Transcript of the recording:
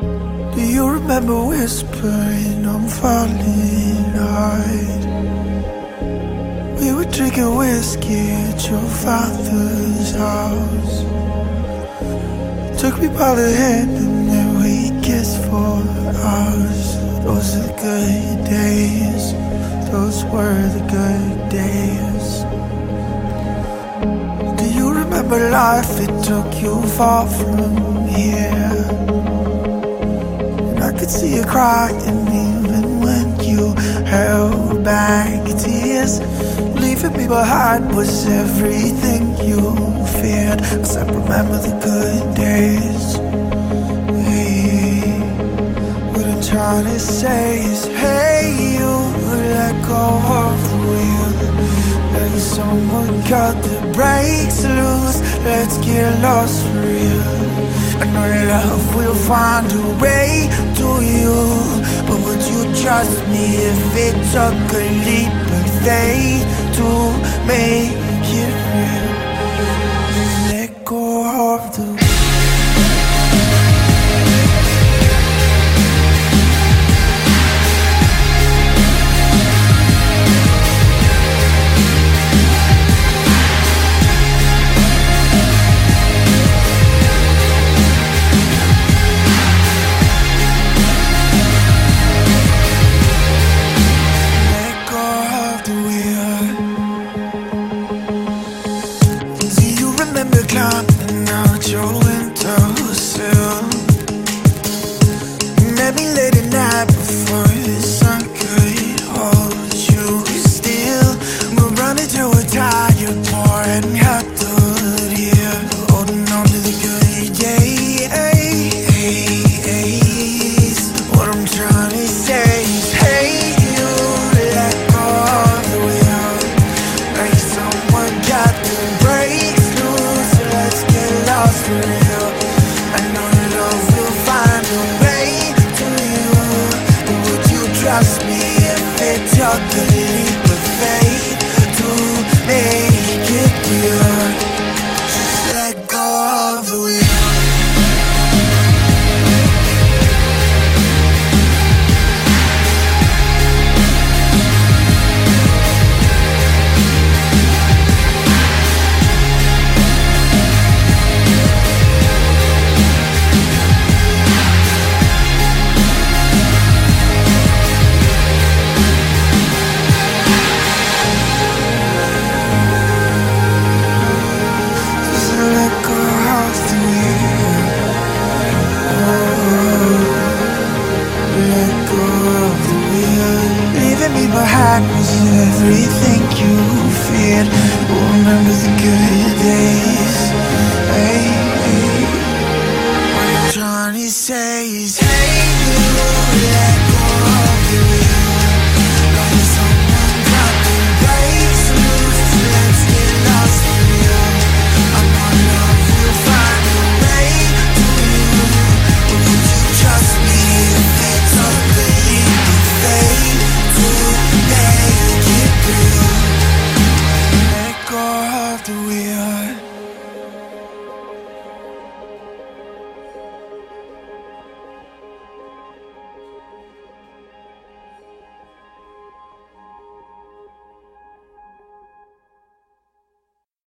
Do you remember whispering I'm falling hard? We were drinking whiskey at your father's house. Took me by the hand and then we kissed for hours. Those are the good days. Those were the good days. Do you remember life? It took you far from here. Could see you crying even when you held back tears. Leaving me behind was everything you feared. Cause I remember the good days. Hey, what I'm trying to say is, hey, you let go of the wheel. Maybe someone got the brakes loose. Let's get lost for real. Know love will find a way to you. But would you trust me if it took a leap of faith to make